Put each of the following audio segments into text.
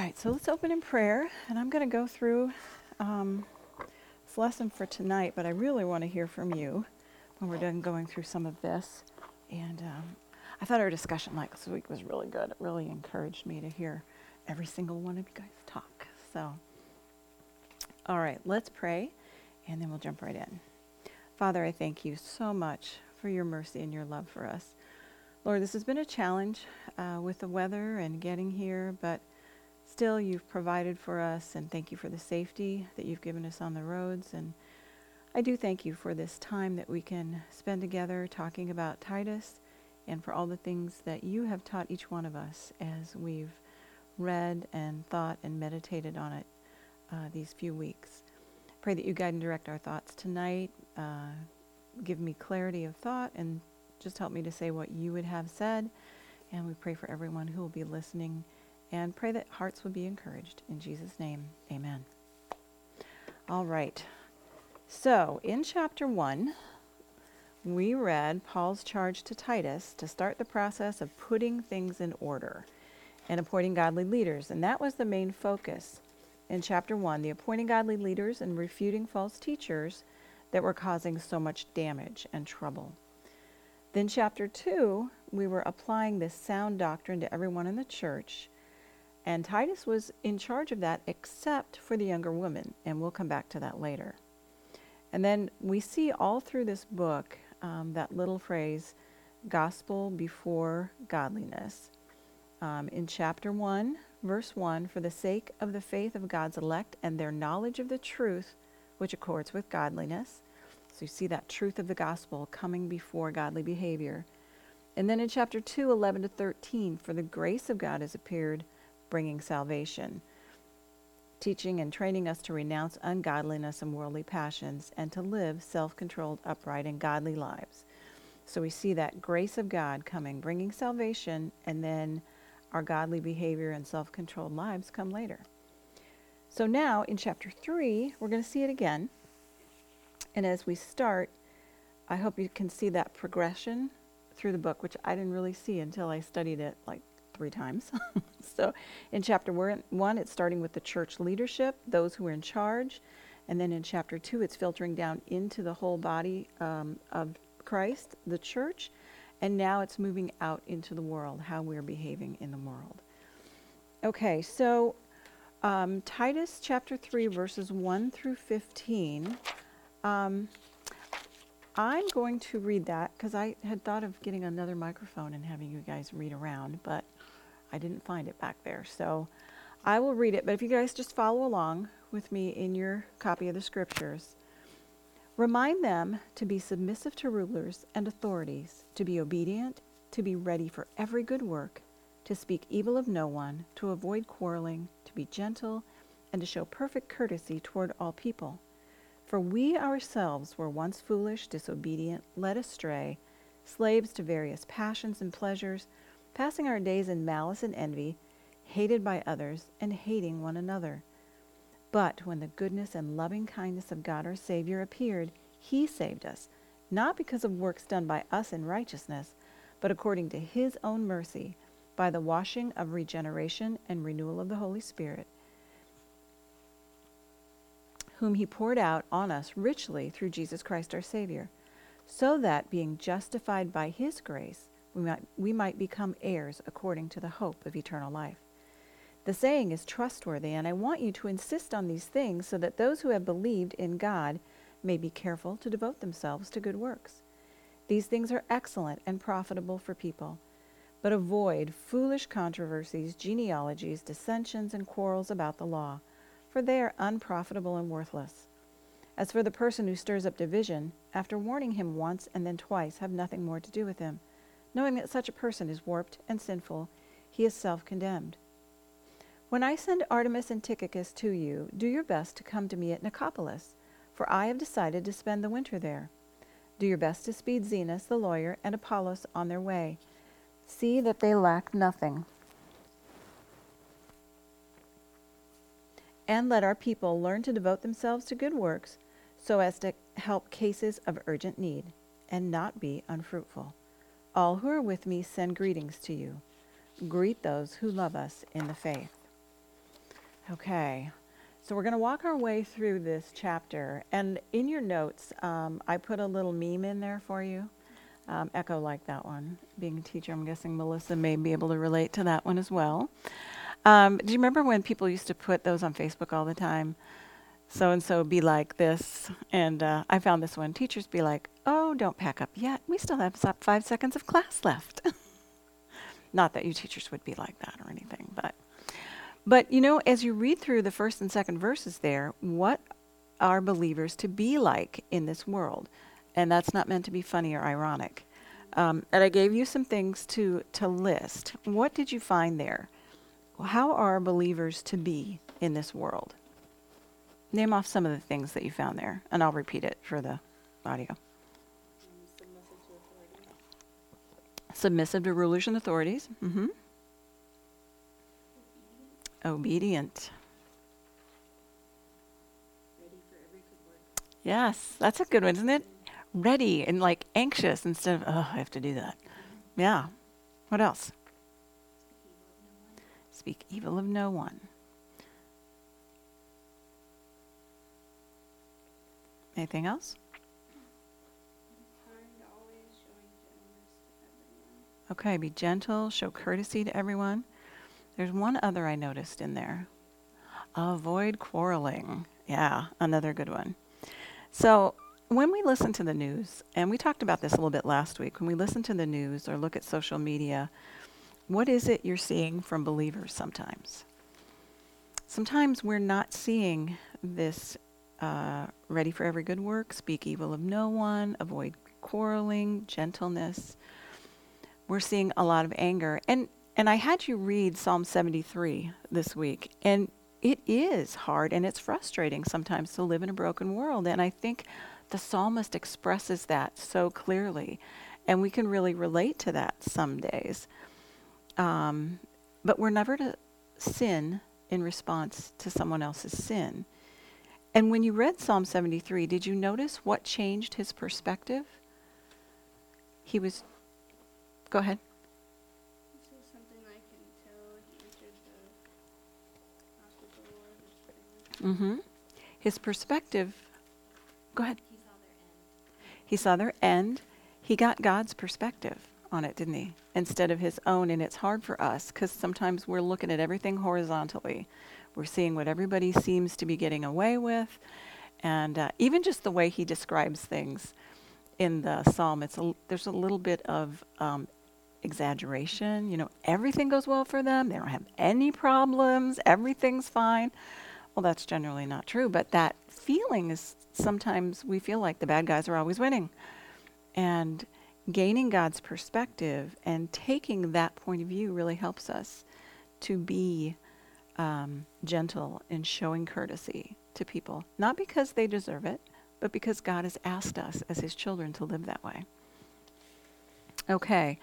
right, so let's open in prayer, and I'm going to go through um, this lesson for tonight, but I really want to hear from you when we're done going through some of this. And um, I thought our discussion last week was really good. It really encouraged me to hear every single one of you guys talk. So, all right, let's pray, and then we'll jump right in. Father, I thank you so much for your mercy and your love for us. Lord, this has been a challenge uh, with the weather and getting here, but still you've provided for us, and thank you for the safety that you've given us on the roads. And I do thank you for this time that we can spend together talking about Titus and for all the things that you have taught each one of us as we've read and thought and meditated on it uh, these few weeks. Pray that you guide and direct our thoughts tonight. Uh, give me clarity of thought and just help me to say what you would have said. And we pray for everyone who will be listening and pray that hearts would be encouraged. In Jesus' name, amen. All right. So, in chapter 1, we read Paul's charge to Titus to start the process of putting things in order and appointing godly leaders. And that was the main focus in chapter 1 the appointing godly leaders and refuting false teachers that were causing so much damage and trouble. Then, chapter 2, we were applying this sound doctrine to everyone in the church. And Titus was in charge of that except for the younger woman, And we'll come back to that later. And then we see all through this book um, that little phrase, gospel before godliness. Um, in chapter 1, verse 1, for the sake of the faith of God's elect and their knowledge of the truth, which accords with godliness. So you see that truth of the gospel coming before godly behavior. And then in chapter 2, 11 to 13, for the grace of God has appeared, bringing salvation, teaching and training us to renounce ungodliness and worldly passions and to live self controlled, upright, and godly lives. So we see that grace of God coming, bringing salvation, and then our godly behavior and self controlled lives come later. So now in chapter 3, we're going to see it again. And as we start, I hope you can see that progression through the book, which I didn't really see until I studied it like three times. so in chapter one, it's starting with the church leadership, those who are in charge. And then in chapter two, it's filtering down into the whole body um, of Christ, the church. And now it's moving out into the world, how we're behaving in the world. Okay, so um, Titus chapter 3, verses 1 through 15. Um, I'm going to read that because I had thought of getting another microphone and having you guys read around, but I didn't find it back there. So I will read it, but if you guys just follow along with me in your copy of the scriptures, remind them to be submissive to rulers and authorities, to be obedient, to be ready for every good work, to speak evil of no one, to avoid quarreling, to be gentle, and to show perfect courtesy toward all people. For we ourselves were once foolish, disobedient, led astray, slaves to various passions and pleasures, passing our days in malice and envy, hated by others, and hating one another. But when the goodness and loving kindness of God our Savior appeared, he saved us, not because of works done by us in righteousness, but according to his own mercy, by the washing of regeneration and renewal of the Holy Spirit whom he poured out on us richly through Jesus Christ our Savior, so that, being justified by his grace, we might, we might become heirs according to the hope of eternal life. The saying is trustworthy, and I want you to insist on these things so that those who have believed in God may be careful to devote themselves to good works. These things are excellent and profitable for people. But avoid foolish controversies, genealogies, dissensions, and quarrels about the law for they are unprofitable and worthless. As for the person who stirs up division, after warning him once and then twice, have nothing more to do with him. Knowing that such a person is warped and sinful, he is self condemned. When I send Artemas and Tychicus to you, do your best to come to me at Nicopolis, for I have decided to spend the winter there. Do your best to speed Zenas the lawyer and Apollos on their way. See that they lack nothing. and let our people learn to devote themselves to good works so as to help cases of urgent need and not be unfruitful. All who are with me send greetings to you. Greet those who love us in the faith. Okay, so we're going to walk our way through this chapter. And in your notes, um, I put a little meme in there for you. Um, Echo like that one. Being a teacher, I'm guessing Melissa may be able to relate to that one as well. Um, do you remember when people used to put those on Facebook all the time? So and so be like this. And uh, I found this one. Teachers be like, oh, don't pack up yet. We still have five seconds of class left. Not that you teachers would be like that or anything, but. But you know, as you read through the first and second verses there, what are believers to be like in this world? And that's not meant to be funny or ironic. Um, and I gave you some things to, to list. What did you find there? How are believers to be in this world? Name off some of the things that you found there, and I'll repeat it for the audio. Submissive to rulers and authorities. Mm-hmm. Obedient. Yes, that's a good one, isn't it? Ready and like anxious instead of, oh, I have to do that. Yeah. What else? Speak evil of no one. Anything else? Okay, be gentle, show courtesy to everyone. There's one other I noticed in there. Avoid quarreling. Yeah, another good one. So, when we listen to the news, and we talked about this a little bit last week, when we listen to the news or look at social media, what is it you're seeing from believers sometimes? Sometimes we're not seeing this uh, ready for every good work, speak evil of no one, avoid quarreling, gentleness. We're seeing a lot of anger. And and I had you read Psalm 73 this week, and it is hard and it's frustrating sometimes to live in a broken world. And I think the psalmist expresses that so clearly, and we can really relate to that some days. Um, but we're never to sin in response to someone else's sin. And when you read Psalm 73, did you notice what changed his perspective? He was. Go ahead. Mm-hmm. His perspective. Go ahead. He saw their end. He saw their end. He got God's perspective on it, didn't he? Instead of his own. And it's hard for us because sometimes we're looking at everything horizontally. We're seeing what everybody seems to be getting away with. And uh, even just the way he describes things in the psalm, it's a, there's a little bit of um, exaggeration. You know, everything goes well for them. They don't have any problems. Everything's fine. Well, that's generally not true, but that feeling is sometimes we feel like the bad guys are always winning. And gaining God's perspective and taking that point of view really helps us to be um, gentle and showing courtesy to people, not because they deserve it, but because God has asked us as His children to live that way. Okay.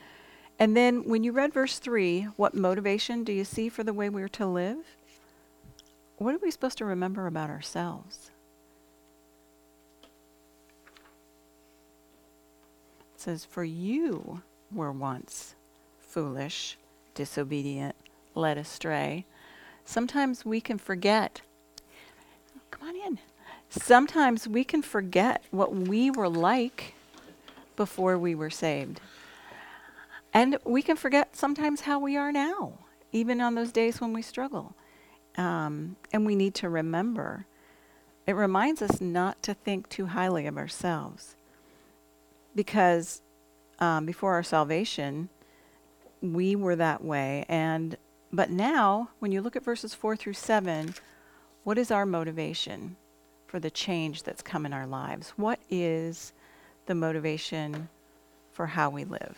And then when you read verse 3, what motivation do you see for the way we're to live? what are we supposed to remember about ourselves? It says, For you were once foolish, disobedient, led astray. Sometimes we can forget. Come on in. Sometimes we can forget what we were like before we were saved. And we can forget sometimes how we are now, even on those days when we struggle. Um, and we need to remember it reminds us not to think too highly of ourselves. Because um, before our salvation, we were that way. And but now, when you look at verses four through seven, what is our motivation for the change that's come in our lives? What is the motivation for how we live?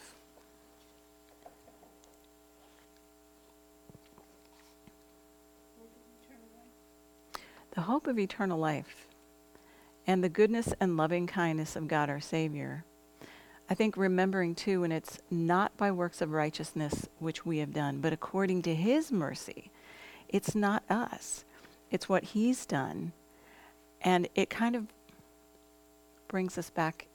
the hope of eternal life and the goodness and loving kindness of God our Savior. I think remembering too, and it's not by works of righteousness which we have done, but according to His mercy. It's not us, it's what He's done. And it kind of brings us back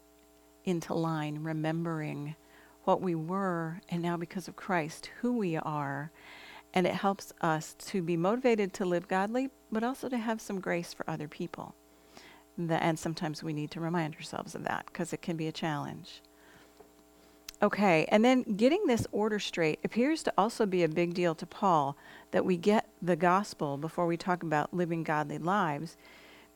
into line, remembering what we were, and now because of Christ, who we are, and it helps us to be motivated to live godly, but also to have some grace for other people. And sometimes we need to remind ourselves of that because it can be a challenge. Okay, and then getting this order straight appears to also be a big deal to Paul that we get the gospel before we talk about living godly lives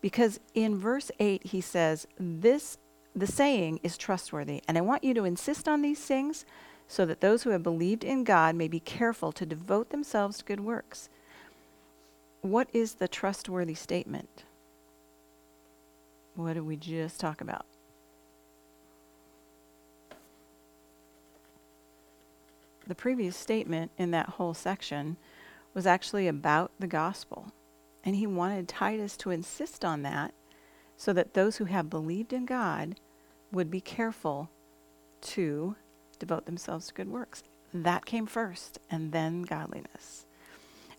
because in verse 8 he says this the saying is trustworthy and I want you to insist on these things so that those who have believed in God may be careful to devote themselves to good works. What is the trustworthy statement? What did we just talk about? The previous statement in that whole section was actually about the gospel. And he wanted Titus to insist on that so that those who have believed in God would be careful to devote themselves to good works. That came first, and then godliness.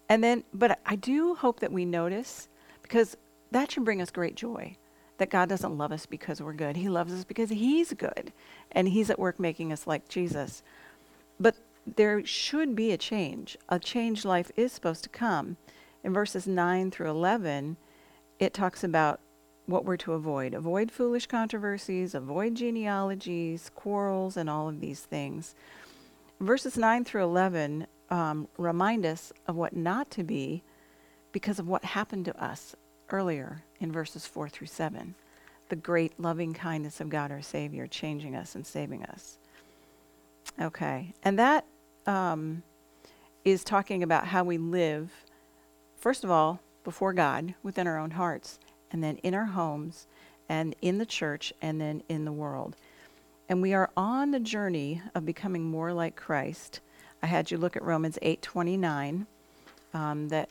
And then, but I do hope that we notice, because that should bring us great joy, that God doesn't love us because we're good. He loves us because He's good, and He's at work making us like Jesus. But there should be a change. A changed life is supposed to come. In verses 9 through 11, it talks about what we're to avoid. Avoid foolish controversies, avoid genealogies, quarrels, and all of these things. Verses 9 through 11 um, remind us of what not to be because of what happened to us earlier in verses 4 through 7. The great loving kindness of God our Savior changing us and saving us. Okay, and that um, is talking about how we live, first of all, before God, within our own hearts, and then in our homes, and in the church, and then in the world. And we are on the journey of becoming more like Christ. I had you look at Romans 8:29, um, that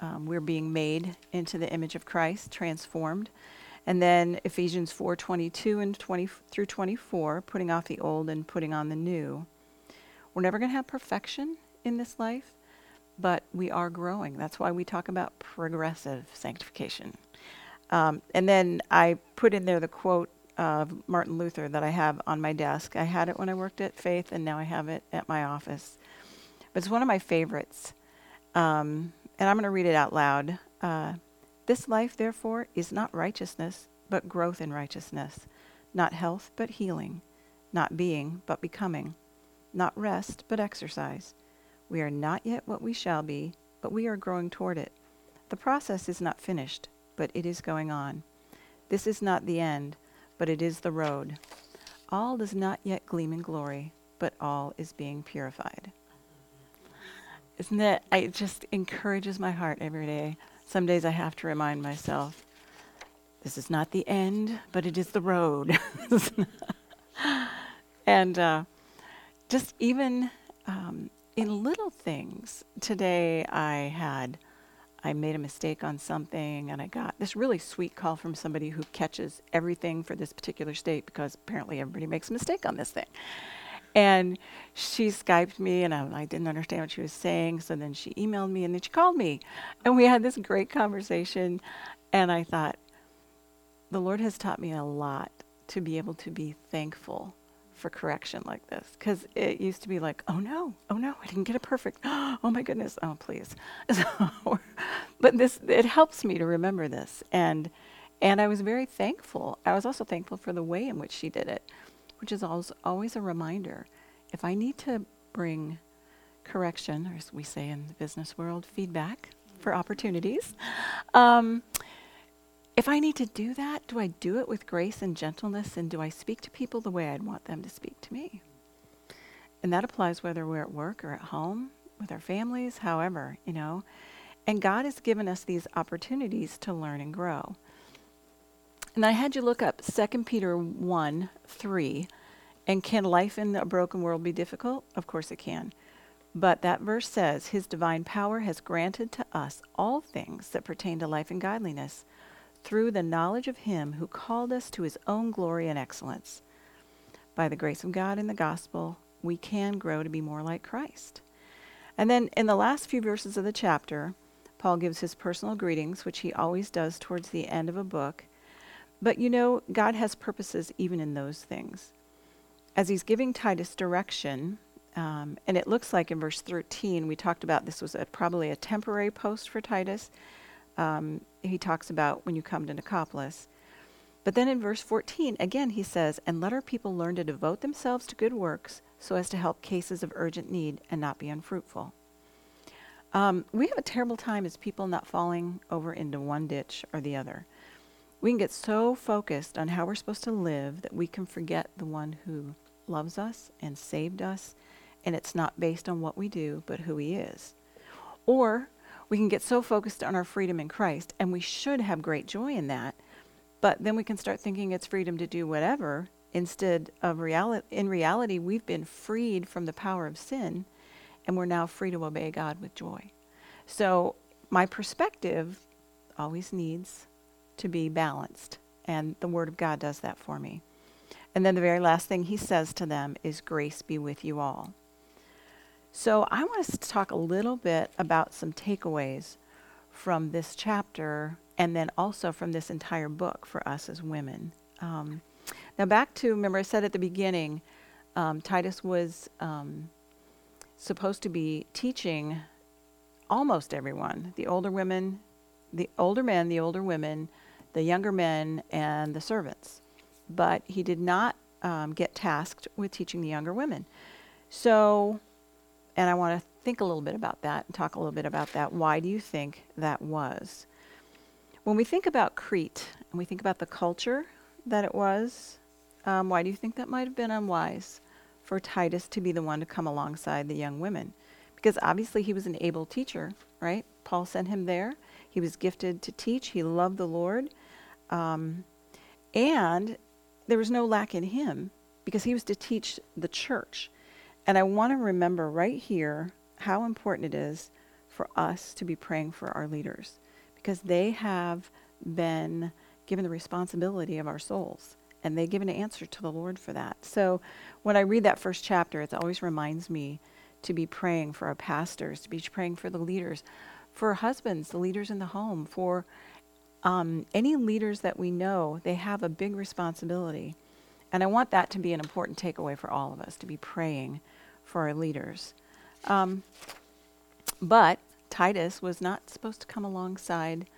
um, we're being made into the image of Christ, transformed. And then Ephesians 4:22 and 20 through 24, putting off the old and putting on the new. We're never going to have perfection in this life, but we are growing. That's why we talk about progressive sanctification. Um, and then I put in there the quote of Martin Luther that I have on my desk. I had it when I worked at Faith, and now I have it at my office. But it's one of my favorites. Um, and I'm going to read it out loud. Uh, this life, therefore, is not righteousness, but growth in righteousness, not health, but healing, not being, but becoming not rest, but exercise. We are not yet what we shall be, but we are growing toward it. The process is not finished, but it is going on. This is not the end, but it is the road. All does not yet gleam in glory, but all is being purified. Isn't it? It just encourages my heart every day. Some days I have to remind myself this is not the end, but it is the road. and uh, just even um, in little things. Today I had, I made a mistake on something and I got this really sweet call from somebody who catches everything for this particular state because apparently everybody makes a mistake on this thing. And she Skyped me and I, I didn't understand what she was saying. So then she emailed me and then she called me. And we had this great conversation. And I thought, the Lord has taught me a lot to be able to be thankful for correction like this because it used to be like, oh no, oh no, I didn't get it perfect. Oh my goodness, oh please. So, but this it helps me to remember this, and and I was very thankful. I was also thankful for the way in which she did it, which is always always a reminder. If I need to bring correction, or as we say in the business world, feedback for opportunities. Um, if I need to do that, do I do it with grace and gentleness? And do I speak to people the way I'd want them to speak to me? And that applies whether we're at work or at home, with our families, however, you know. And God has given us these opportunities to learn and grow. And I had you look up 2 Peter 1 3. And can life in a broken world be difficult? Of course it can. But that verse says, His divine power has granted to us all things that pertain to life and godliness through the knowledge of Him who called us to His own glory and excellence. By the grace of God in the gospel, we can grow to be more like Christ. And then in the last few verses of the chapter, Paul gives his personal greetings, which he always does towards the end of a book. But you know, God has purposes even in those things. As he's giving Titus direction, Um, and it looks like in verse 13, we talked about this was a, probably a temporary post for Titus. Um, he talks about when you come to Nicopolis. But then in verse 14, again, he says, And let our people learn to devote themselves to good works so as to help cases of urgent need and not be unfruitful. Um, we have a terrible time as people not falling over into one ditch or the other. We can get so focused on how we're supposed to live that we can forget the one who loves us and saved us, and it's not based on what we do, but who he is. Or we can get so focused on our freedom in Christ, and we should have great joy in that, but then we can start thinking it's freedom to do whatever instead of reality. In reality, we've been freed from the power of sin and we're now free to obey God with joy. So my perspective always needs to be balanced, and the Word of God does that for me. And then the very last thing he says to them is, Grace be with you all. So I want us to talk a little bit about some takeaways from this chapter and then also from this entire book for us as women. Um, now, back to remember, I said at the beginning, um, Titus was um, supposed to be teaching almost everyone the older women, the older men, the older women, the younger men, and the servants. But he did not um, get tasked with teaching the younger women. So, and I want to think a little bit about that and talk a little bit about that. Why do you think that was? When we think about Crete and we think about the culture that it was, um, why do you think that might have been unwise? for Titus to be the one to come alongside the young women. Because obviously he was an able teacher, right? Paul sent him there. He was gifted to teach. He loved the Lord. Um, and there was no lack in him because he was to teach the church. And I want to remember right here how important it is for us to be praying for our leaders because they have been given the responsibility of our souls and they give an answer to the Lord for that. So when I read that first chapter, it always reminds me to be praying for our pastors, to be praying for the leaders, for husbands, the leaders in the home, for um, any leaders that we know, they have a big responsibility. And I want that to be an important takeaway for all of us to be praying for our leaders. Um, but Titus was not supposed to come alongside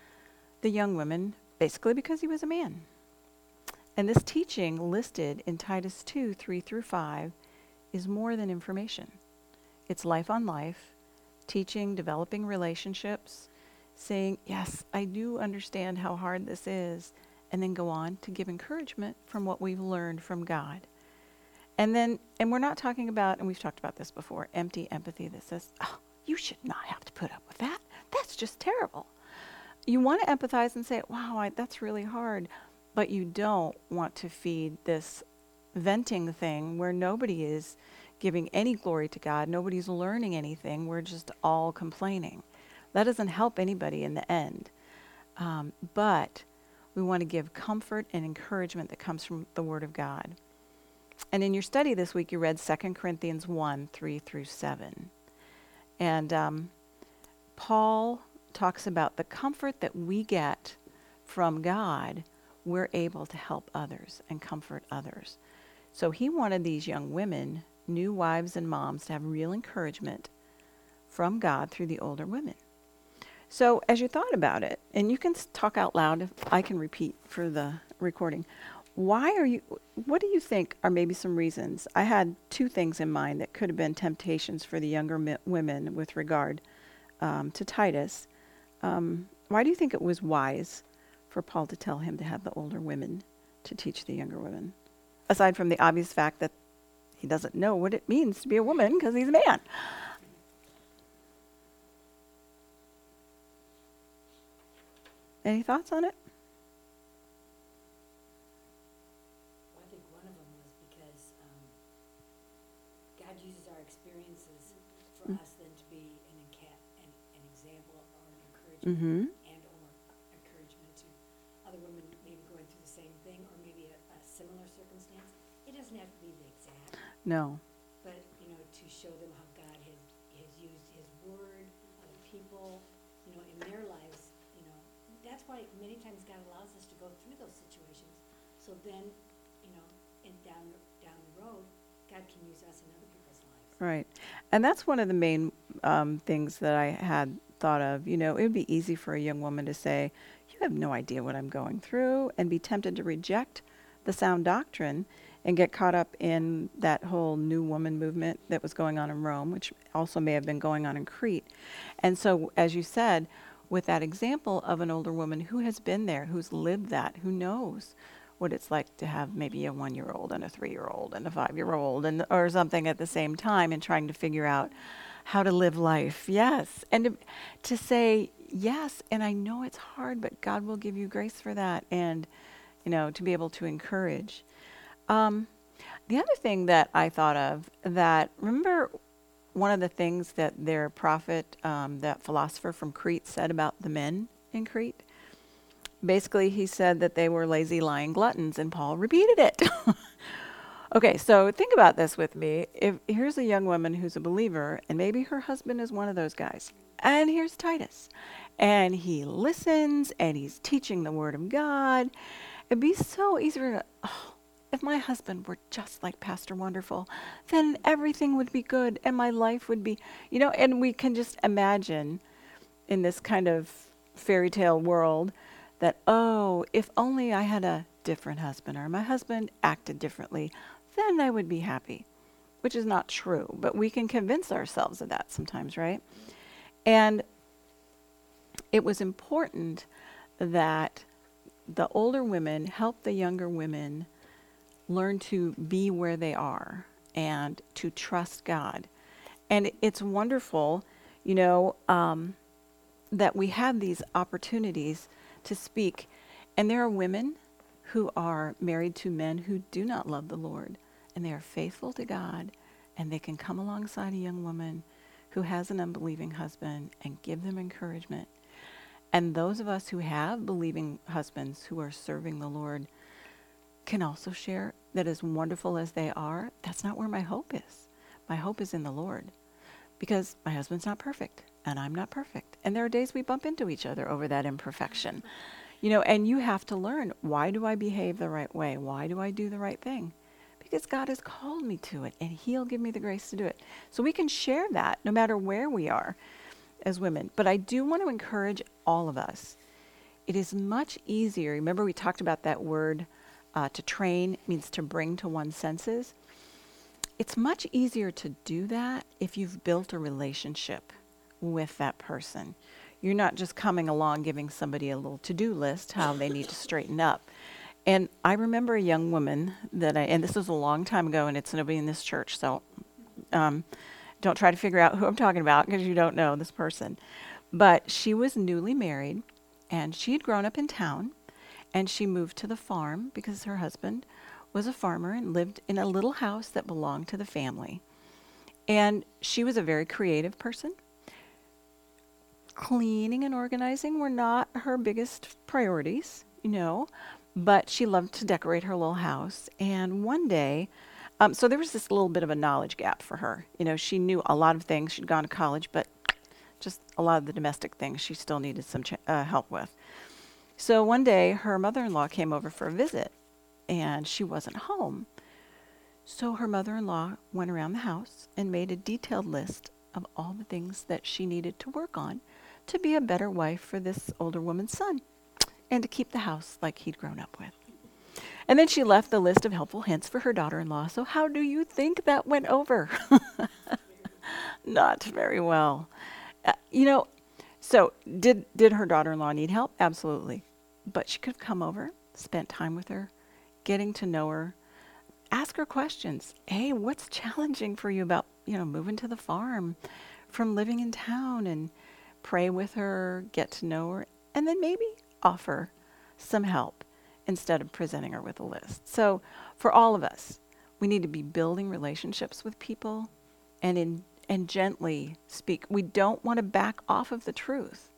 the young women, basically because he was a man. And this teaching listed in Titus 2 3 through 5 is more than information. It's life on life, teaching, developing relationships, saying, Yes, I do understand how hard this is, and then go on to give encouragement from what we've learned from God. And then, and we're not talking about, and we've talked about this before, empty empathy that says, Oh, you should not have to put up with that. That's just terrible. You want to empathize and say, Wow, I, that's really hard but you don't want to feed this venting thing where nobody is giving any glory to God, nobody's learning anything, we're just all complaining. That doesn't help anybody in the end. Um, but we want to give comfort and encouragement that comes from the Word of God. And in your study this week, you read 2 Corinthians 1 3 through 7. And um, Paul talks about the comfort that we get from God we're able to help others and comfort others. So he wanted these young women, new wives and moms, to have real encouragement from God through the older women. So as you thought about it, and you can talk out loud if I can repeat for the recording, why are you, what do you think are maybe some reasons? I had two things in mind that could have been temptations for the younger women with regard um, to Titus. Um, why do you think it was wise for Paul to tell him to have the older women to teach the younger women, aside from the obvious fact that he doesn't know what it means to be a woman because he's a man. Any thoughts on it? Well, I think one of them was because um, God uses our experiences for Mm. us then to be an, enca- an, an example or an encouragement Mm-hmm. and or encouragement to other women maybe going through the same thing or maybe a, a similar circumstance. It doesn't have to be the exact, No. but you know to show them how God has has used His Word, other people, you know, in their lives. You know, that's why many times God allows us to go through those situations, so then, you know, and down the- down the road, God can use us in other people's lives. Right. And that's one of the main um, things that I had thought of. You know, it would be easy for a young woman to say, You have no idea what I'm going through, and be tempted to reject the sound doctrine and get caught up in that whole new woman movement that was going on in Rome, which also may have been going on in Crete. And so, as you said, with that example of an older woman who has been there, who's lived that, who knows what it's like to have maybe a one year old and a three year old and a five year old and or something at the same time and trying to figure out how to live life. Yes. And to, to say yes, and I know it's hard, but God will give you grace for that and you know, to be able to encourage. Um, the other thing that I thought of that remember one of the things that their prophet, um, that philosopher from Crete, said about the men in Crete? Basically he said that they were lazy lying gluttons and paul repeated it. Okay so think about this with me. If here's a young woman who's a believer and maybe her husband is one of those guys. And here's titus. And he listens and he's teaching the word of god. It'd be so easy to oh, if my husband were just like pastor wonderful then everything would be good and my life would be you know and we can just imagine in this kind of fairy tale world that, oh, if only I had a different husband or my husband acted differently, then I would be happy, which is not true. But we can convince ourselves of that sometimes, right? And it was important that the older women help the younger women learn to be where they are and to trust God. And it's wonderful, you know, um, that we have these opportunities to speak. And there are women who are married to men who do not love the Lord, and they are faithful to God, and they can come alongside a young woman who has an unbelieving husband and give them encouragement. And those of us who have believing husbands who are serving the Lord can also share that as wonderful as they are, that's not where my hope is. My hope is in the Lord because my husband's not perfect and I'm not perfect. And there are days we bump into each other over that imperfection. You know, and you have to learn why do I behave the right way? Why do I do the right thing? Because God has called me to it and He'll give me the grace to do it. So we can share that no matter where we are as women. But I do want to encourage all of us. It is much easier. Remember, we talked about that word uh, to train means to bring to one's senses. It's much easier to do that if you've built a relationship with that person. You're not just coming along giving somebody a little to do list how they need to straighten up. And I remember a young woman that I, and this was a long time ago, and it's nobody in this church, so um, don't try to figure out who I'm talking about because you don't know this person. But she was newly married, and she had grown up in town, and she moved to the farm because her husband was a farmer and lived in a little house that belonged to the family. And she was a very creative person cleaning and organizing were not her biggest priorities, you know, but she loved to decorate her little house. And one day, um, so there was this little bit of a knowledge gap for her. You know, she knew a lot of things. She'd gone to college, but just a lot of the domestic things she still needed some ch- uh, help with. So one day, her mother in law came over for a visit, and she wasn't home. So her mother in law went around the house and made a detailed list of all the things that she needed to work on to be a better wife for this older woman's son and to keep the house like he'd grown up with. And then she left the list of helpful hints for her daughter in law. So, how do you think that went over? Not very well. Uh, you know, so did, did her daughter in law need help? Absolutely. But she could have come over, spent time with her, getting to know her, ask her questions. Hey, what's challenging for you about, you know, moving to the farm from living in town and pray with her, get to know her, and then maybe offer some help instead of presenting her with a list. So, for all of us, we need to be building relationships with people and in and gently speak. We don't want to back off of the truth.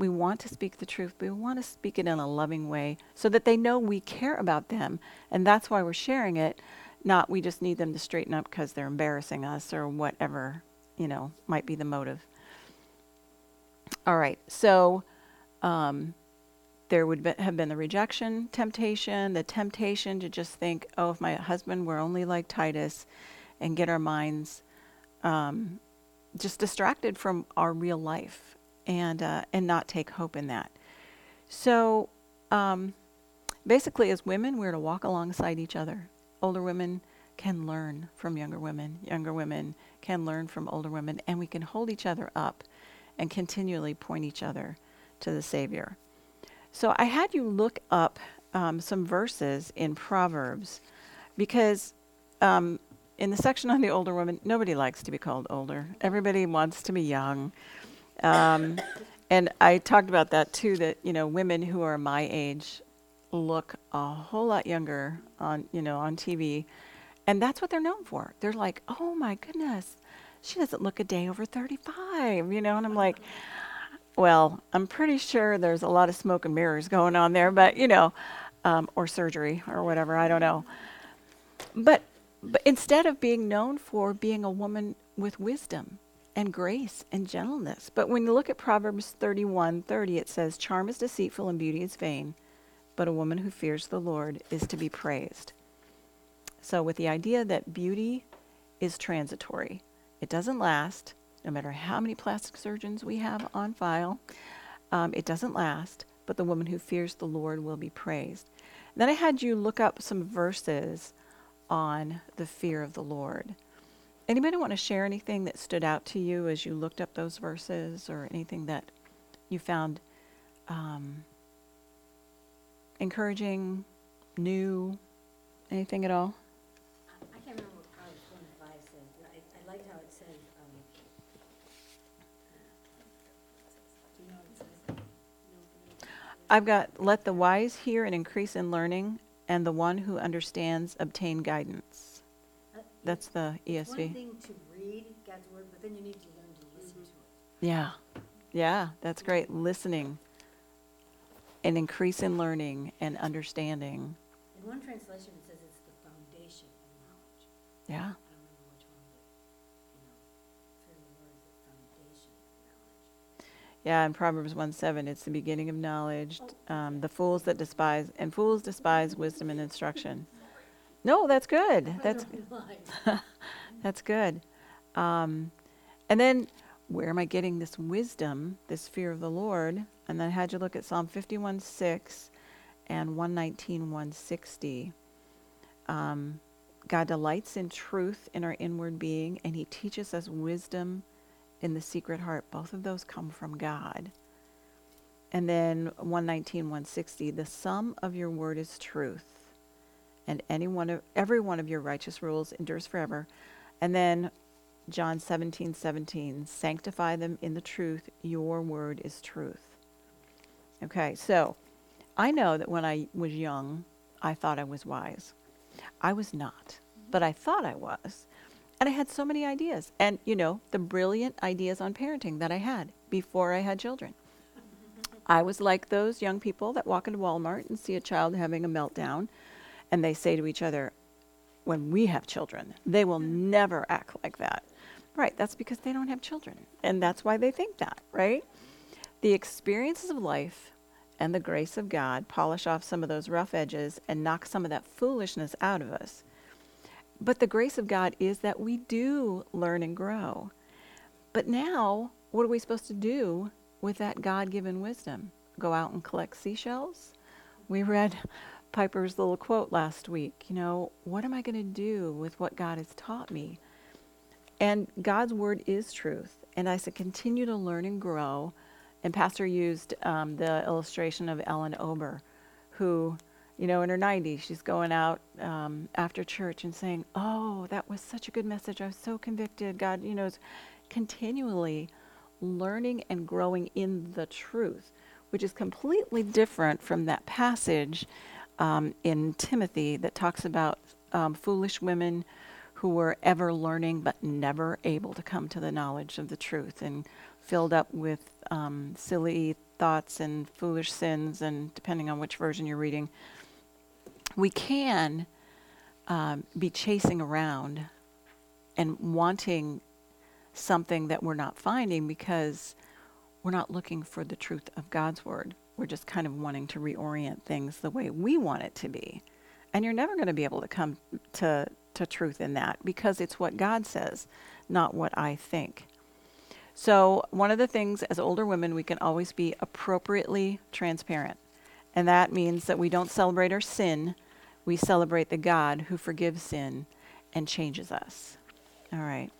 We want to speak the truth, but we want to speak it in a loving way so that they know we care about them. And that's why we're sharing it, not we just need them to straighten up because they're embarrassing us or whatever, you know, might be the motive. All right. So um, there would be, have been the rejection, temptation, the temptation to just think, oh, if my husband were only like Titus and get our minds um, just distracted from our real life and uh, and not take hope in that. So um, basically, as women, we're to walk alongside each other. Older women can learn from younger women. Younger women can learn from older women, and we can hold each other up and continually point each other to the Savior. So I had you look up um, some verses in Proverbs because um, in the section on the older woman, nobody likes to be called older. Everybody wants to be young. Um, and I talked about that too. That you know, women who are my age look a whole lot younger on you know on TV, and that's what they're known for. They're like, oh my goodness, she doesn't look a day over 35. You know, and I'm like, well, I'm pretty sure there's a lot of smoke and mirrors going on there, but you know, um, or surgery or whatever. I don't know. But but instead of being known for being a woman with wisdom and grace and gentleness. But when you look at Proverbs 31 30, it says, Charm is deceitful and beauty is vain, but a woman who fears the Lord is to be praised. So, with the idea that beauty is transitory, it doesn't last, no matter how many plastic surgeons we have on file, um, it doesn't last, but the woman who fears the Lord will be praised. then I had you look up some verses on the fear of the Lord. Anybody want to share anything that stood out to you as you looked up those verses or anything that you found um, encouraging, new, anything at all? I can't remember what Proverbs one five says, but I, I liked how it says, um, do you know what it says? I've got let the wise hear and increase in learning, and the one who understands obtain guidance. That's the It's one ESV. thing to read God's word, but then you need to learn to listen to it. Yeah. Yeah, that's great. Listening and increase in learning and understanding. In one translation, it says it's the foundation of knowledge. Yeah. I don't remember which one, but, you know, fear of the Lord the foundation of knowledge. Yeah, in Proverbs 1 7, it's the beginning of knowledge. Um, the fools that despise, and fools despise wisdom and instruction. No, that's good. That's, that's good. Um, and then, where am I getting this wisdom, this fear of the Lord? And then I had you look at Psalm 51 6 and 119 160. Um, God delights in truth in our inward being, and He teaches us wisdom in the secret heart. Both of those come from God. And then 119, 160, the sum of your word is truth, and any one of every one of your righteous rules endures forever. And then John 17, 17, sanctify them in the truth, your word is truth. Okay, so I know that when I was young, I thought I was wise. I was not, but I thought I was. And I had so many ideas. And, you know, the brilliant ideas on parenting that I had before I had children. I was like those young people that walk into Walmart and see a child having a meltdown, and they say to each other, when we have children, they will never act like that. Right, that's because they don't have children. And that's why they think that, right? The experiences of life and the grace of God polish off some of those rough edges and knock some of that foolishness out of us. But the grace of God is that we do learn and grow. But now, what are we supposed to do with that God given wisdom? Go out and collect seashells? We read Piper's little quote last week. You know, what am I going to do with what God has taught me? And God's word is truth. And I said, continue to learn and grow. And Pastor used um, the illustration of Ellen Ober, who, you know, in her 90s, she's going out um, after church and saying, Oh, that was such a good message. I was so convicted. God, you know, is continually learning and growing in the truth, which is completely different from that passage um, in Timothy that talks about um, foolish women who were ever learning but never able to come to the knowledge of the truth and filled up with um, silly thoughts and foolish sins, and depending on which version you're reading, we can um, be chasing around and wanting something that we're not finding because we're not looking for the truth of God's word. We're just kind of wanting to reorient things the way we want it to be. And you're never going to be able to come to, to truth in that because it's what God says, not what I think. So, one of the things as older women, we can always be appropriately transparent. And that means that we don't celebrate our sin, we celebrate the God who forgives sin and changes us. All right.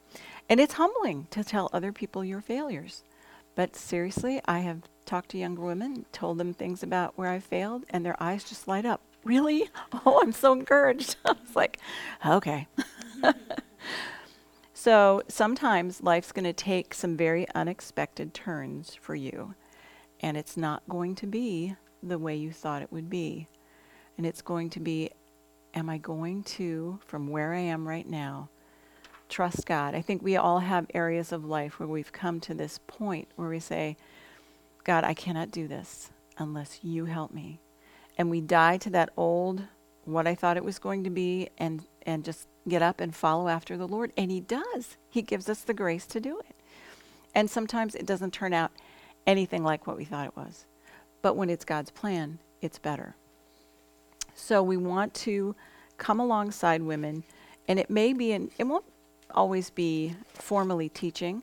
And it's humbling to tell other people your failures. But seriously, I have talked to younger women, told them things about where I failed, and their eyes just light up. Really? Oh, I'm so encouraged. I was like, okay. so sometimes life's going to take some very unexpected turns for you, and it's not going to be the way you thought it would be. And it's going to be, am I going to, from where I am right now, trust God? I think we all have areas of life where we've come to this point where we say, God, I cannot do this unless you help me. And we die to that old, what I thought it was going to be, and, and just get up and follow after the Lord. And He does. He gives us the grace to do it. And sometimes it doesn't turn out anything like what we thought it was. But when it's God's plan, it's better. So we want to come alongside women, and it may be, in, it won't always be formally teaching,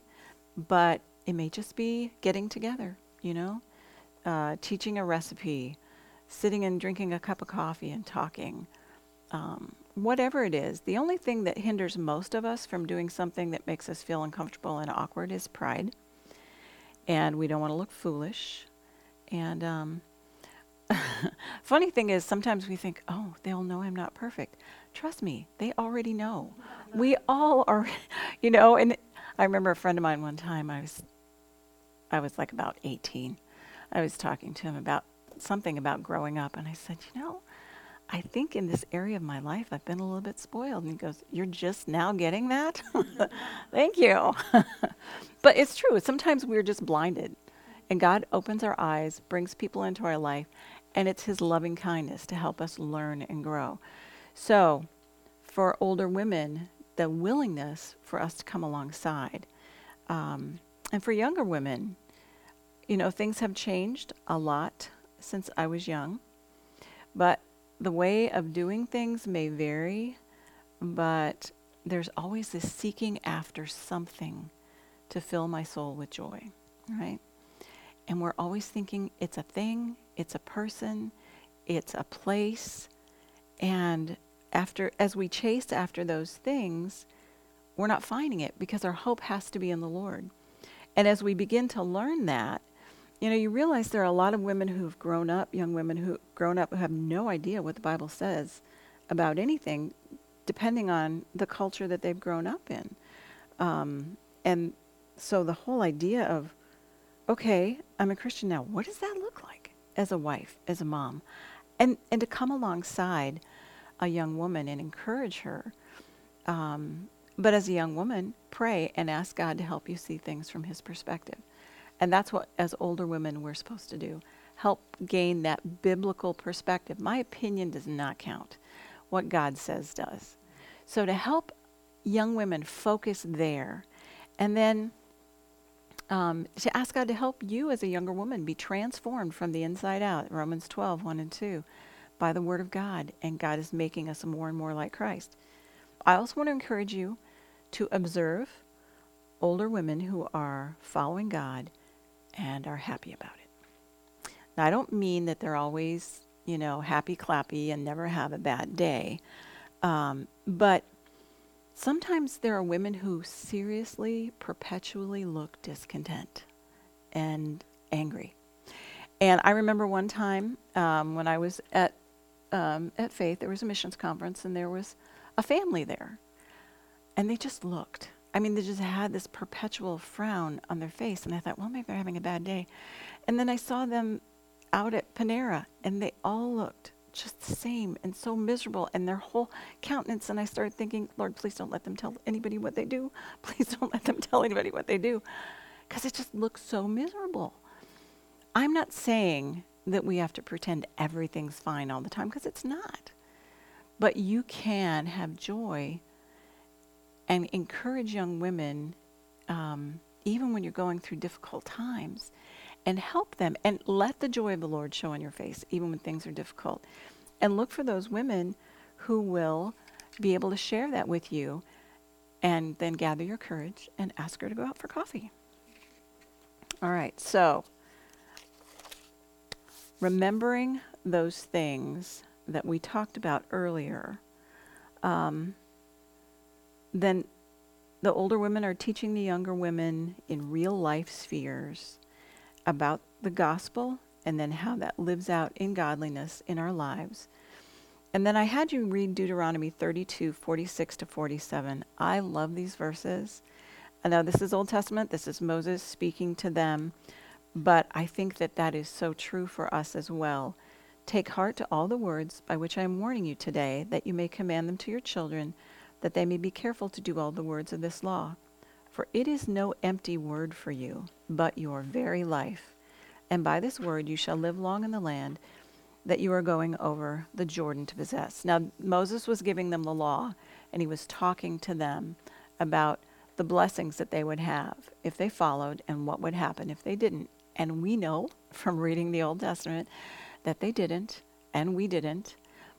but it may just be getting together you know, uh, teaching a recipe, sitting and drinking a cup of coffee and talking, um, whatever it is. The only thing that hinders most of us from doing something that makes us feel uncomfortable and awkward is pride. And we don't want to look foolish. And um, funny thing is, sometimes we think, oh, they'll know I'm not perfect. Trust me, they already know. We all are, you know. And I remember a friend of mine one time, I was I was like about 18. I was talking to him about something about growing up, and I said, You know, I think in this area of my life, I've been a little bit spoiled. And he goes, You're just now getting that? Thank you. but it's true. Sometimes we're just blinded. And God opens our eyes, brings people into our life, and it's His loving kindness to help us learn and grow. So, for older women, the willingness for us to come alongside. Um, and for younger women, you know, things have changed a lot since I was young, but the way of doing things may vary, but there's always this seeking after something to fill my soul with joy, right? And we're always thinking it's a thing, it's a person, it's a place. And after as we chase after those things, we're not finding it because our hope has to be in the Lord. And as we begin to learn that, you know, you realize there are a lot of women who've grown up, young women who've grown up who have no idea what the Bible says about anything, depending on the culture that they've grown up in. Um, and so the whole idea of, okay, I'm a Christian now, what does that look like as a wife, as a mom? And, and to come alongside a young woman and encourage her um, but as a young woman, pray and ask God to help you see things from His perspective. And that's what, as older women, we're supposed to do. Help gain that biblical perspective. My opinion does not count. What God says does. So to help young women focus there, and then um, to ask God to help you as a younger woman be transformed from the inside out, Romans 12, 1 and 2, by the Word of God. And God is making us more and more like Christ. I also want to encourage you to observe older women who are following God and are happy about it. Now, I don't mean that they're always, you know, happy clappy and never have a bad day, um, but sometimes there are women who seriously, perpetually look discontent and angry. And I remember one time um, when I was at um, at Faith, there was a missions conference, and there was a family there and they just looked. I mean, they just had this perpetual frown on their face. And I thought, well, maybe they're having a bad day. And then I saw them out at Panera, and they all looked just the same and so miserable, and their whole countenance. And I started thinking, Lord, please don't let them tell anybody what they do. Please don't let them tell anybody what they do. Because it just looks so miserable. I'm not saying that we have to pretend everything's fine all the time, because it's not. But you can have joy and encourage young women, um, even when you're going through difficult times, and help them and let the joy of the Lord show on your face, even when things are difficult. And look for those women who will be able to share that with you and then gather your courage and ask her to go out for coffee. All right, so remembering those things that we talked about earlier, um, then the older women are teaching the younger women in real life spheres about the gospel and then how that lives out in godliness in our lives. And then I had you read Deuteronomy 32, 46 to 47. I love these verses. I know this is Old Testament, this is Moses speaking to them, but I think that that is so true for us as well. Take heart to all the words by which I am warning you today, that you may command them to your children, that they may be careful to do all the words of this law. For it is no empty word for you, but your very life. And by this word you shall live long in the land that you are going over the Jordan to possess. Now, Moses was giving them the law, and he was talking to them about the blessings that they would have if they followed and what would happen if they didn't. And we know from reading the Old Testament that they didn't, and we didn't,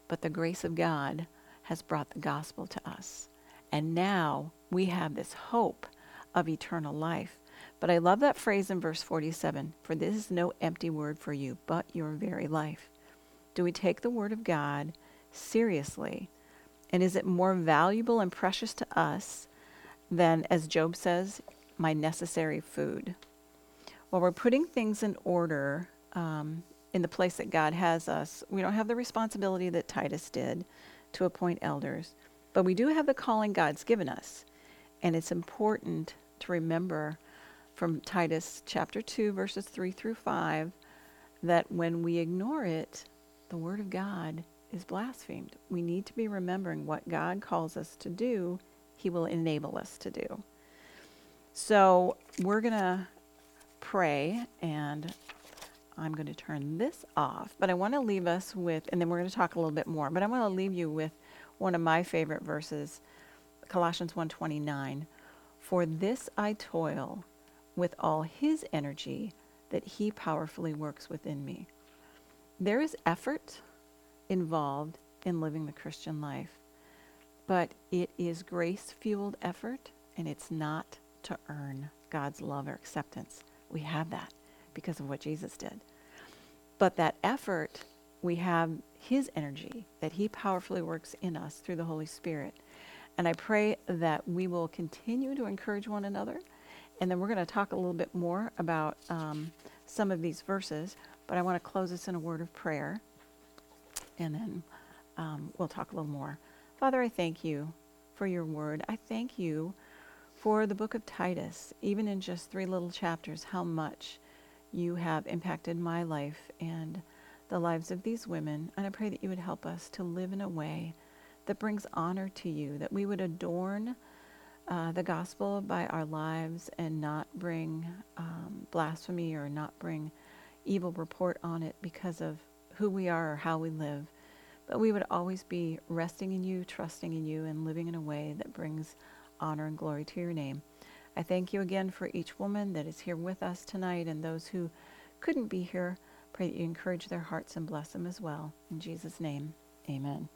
but the grace of God has brought the gospel to us. And now we have this hope of eternal life. But I love that phrase in verse 47 For this is no empty word for you, but your very life. Do we take the word of God seriously? And is it more valuable and precious to us than, as Job says, my necessary food? While we're putting things in order um, in the place that God has us, we don't have the responsibility that Titus did to appoint elders, but we do have the calling God's given us. And it's important to remember from Titus chapter 2, verses 3 through 5, that when we ignore it, the Word of God is blasphemed. We need to be remembering what God calls us to do, He will enable us to do. So we're going to pray, and I'm going to turn this off. But I want to leave us with, and then we're going to talk a little bit more, but I want to leave you with one of my favorite verses, Colossians 1:29. For this I toil with all his energy that he powerfully works within me. There is effort involved in living the Christian life, but it is grace fueled effort and it's not to earn God's love or acceptance. We have that because of what Jesus did. But that effort, we have His energy that He powerfully works in us through the Holy Spirit. And I pray that we will continue to encourage one another. And then we're going to talk a little bit more about um, some of these verses. But I want to close this in a word of prayer. And then um, we'll talk a little more. Father, I thank you for your word. I thank you for the book of Titus, even in just three little chapters, how much you have impacted my life and the lives of these women. And I pray that you would help us to live in a way that brings honor to you, that we would adorn uh, the gospel by our lives and not bring um, blasphemy or not bring evil report on it because of who we are or how we live. But we would always be resting in you, trusting in you, and living in a way that brings honor and glory to your name. I thank you again for each woman that is here with us tonight and those who couldn't be here. Pray that you encourage their hearts and bless them as well. In Jesus' name, amen.